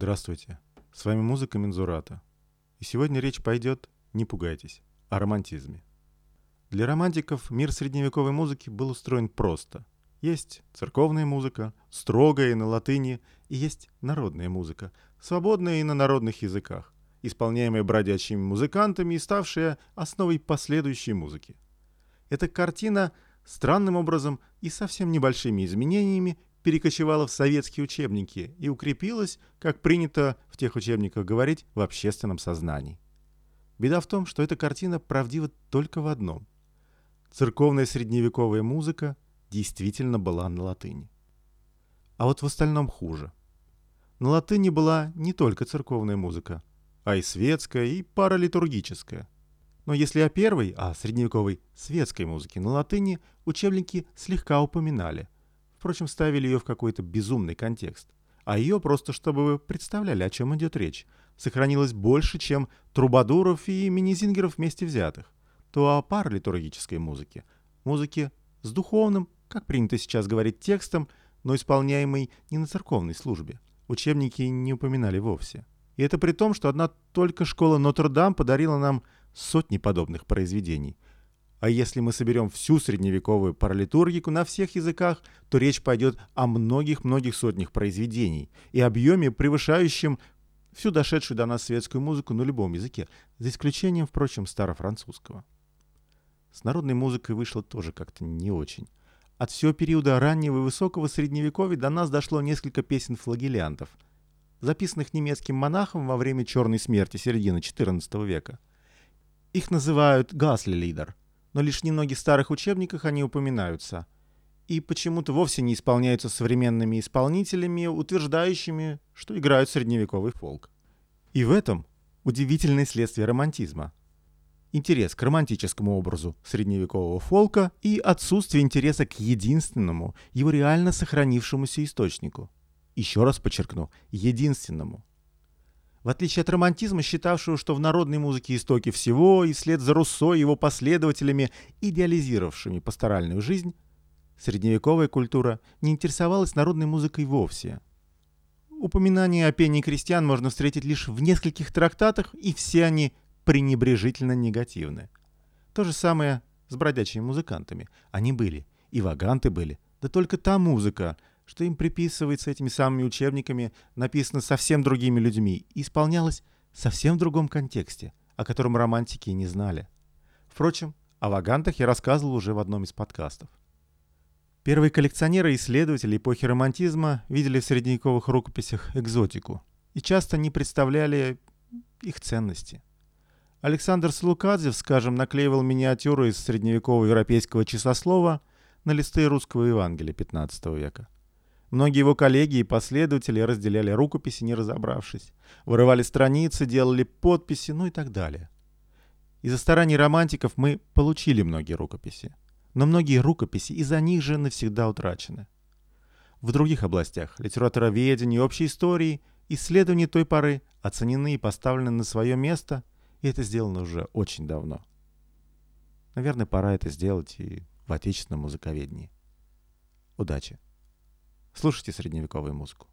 Здравствуйте, с вами музыка Мензурата. И сегодня речь пойдет, не пугайтесь, о романтизме. Для романтиков мир средневековой музыки был устроен просто. Есть церковная музыка, строгая и на латыни, и есть народная музыка, свободная и на народных языках, исполняемая бродячими музыкантами и ставшая основой последующей музыки. Эта картина странным образом и совсем небольшими изменениями перекочевала в советские учебники и укрепилась, как принято в тех учебниках говорить, в общественном сознании. Беда в том, что эта картина правдива только в одном. Церковная средневековая музыка действительно была на латыни. А вот в остальном хуже. На латыни была не только церковная музыка, а и светская, и паралитургическая. Но если о первой, о средневековой светской музыке на латыни учебники слегка упоминали – Впрочем, ставили ее в какой-то безумный контекст. А ее просто, чтобы вы представляли, о чем идет речь, сохранилось больше, чем трубадуров и мини-зингеров вместе взятых. То о паралитургической музыке, музыке с духовным, как принято сейчас говорить, текстом, но исполняемой не на церковной службе. Учебники не упоминали вовсе. И это при том, что одна только школа Нотр-Дам подарила нам сотни подобных произведений – а если мы соберем всю средневековую паралитургику на всех языках, то речь пойдет о многих-многих сотнях произведений и объеме, превышающем всю дошедшую до нас светскую музыку на любом языке, за исключением, впрочем, старофранцузского. С народной музыкой вышло тоже как-то не очень. От всего периода раннего и высокого средневековья до нас дошло несколько песен флагелянтов, записанных немецким монахом во время Черной смерти середины XIV века. Их называют «гасли-лидер», но лишь в немногих старых учебниках они упоминаются. И почему-то вовсе не исполняются современными исполнителями, утверждающими, что играют средневековый фолк. И в этом удивительное следствие романтизма. Интерес к романтическому образу средневекового фолка и отсутствие интереса к единственному, его реально сохранившемуся источнику. Еще раз подчеркну, единственному. В отличие от романтизма, считавшего, что в народной музыке истоки всего, и вслед за Руссо и его последователями, идеализировавшими пасторальную жизнь, средневековая культура не интересовалась народной музыкой вовсе. Упоминания о пении крестьян можно встретить лишь в нескольких трактатах, и все они пренебрежительно негативны. То же самое с бродячими музыкантами. Они были, и ваганты были, да только та музыка, что им приписывается этими самыми учебниками, написано совсем другими людьми и исполнялось совсем в другом контексте, о котором романтики не знали. Впрочем, о вагантах я рассказывал уже в одном из подкастов. Первые коллекционеры и исследователи эпохи романтизма видели в средневековых рукописях экзотику и часто не представляли их ценности. Александр Слукадзев, скажем, наклеивал миниатюры из средневекового европейского часослова на листы русского Евангелия XV века – Многие его коллеги и последователи разделяли рукописи, не разобравшись, вырывали страницы, делали подписи, ну и так далее. Из-за стараний романтиков мы получили многие рукописи, но многие рукописи из-за них же навсегда утрачены. В других областях литературоведения, общей истории, исследования той поры оценены и поставлены на свое место, и это сделано уже очень давно. Наверное, пора это сделать и в отечественном музыковедении. Удачи! Слушайте средневековую музыку.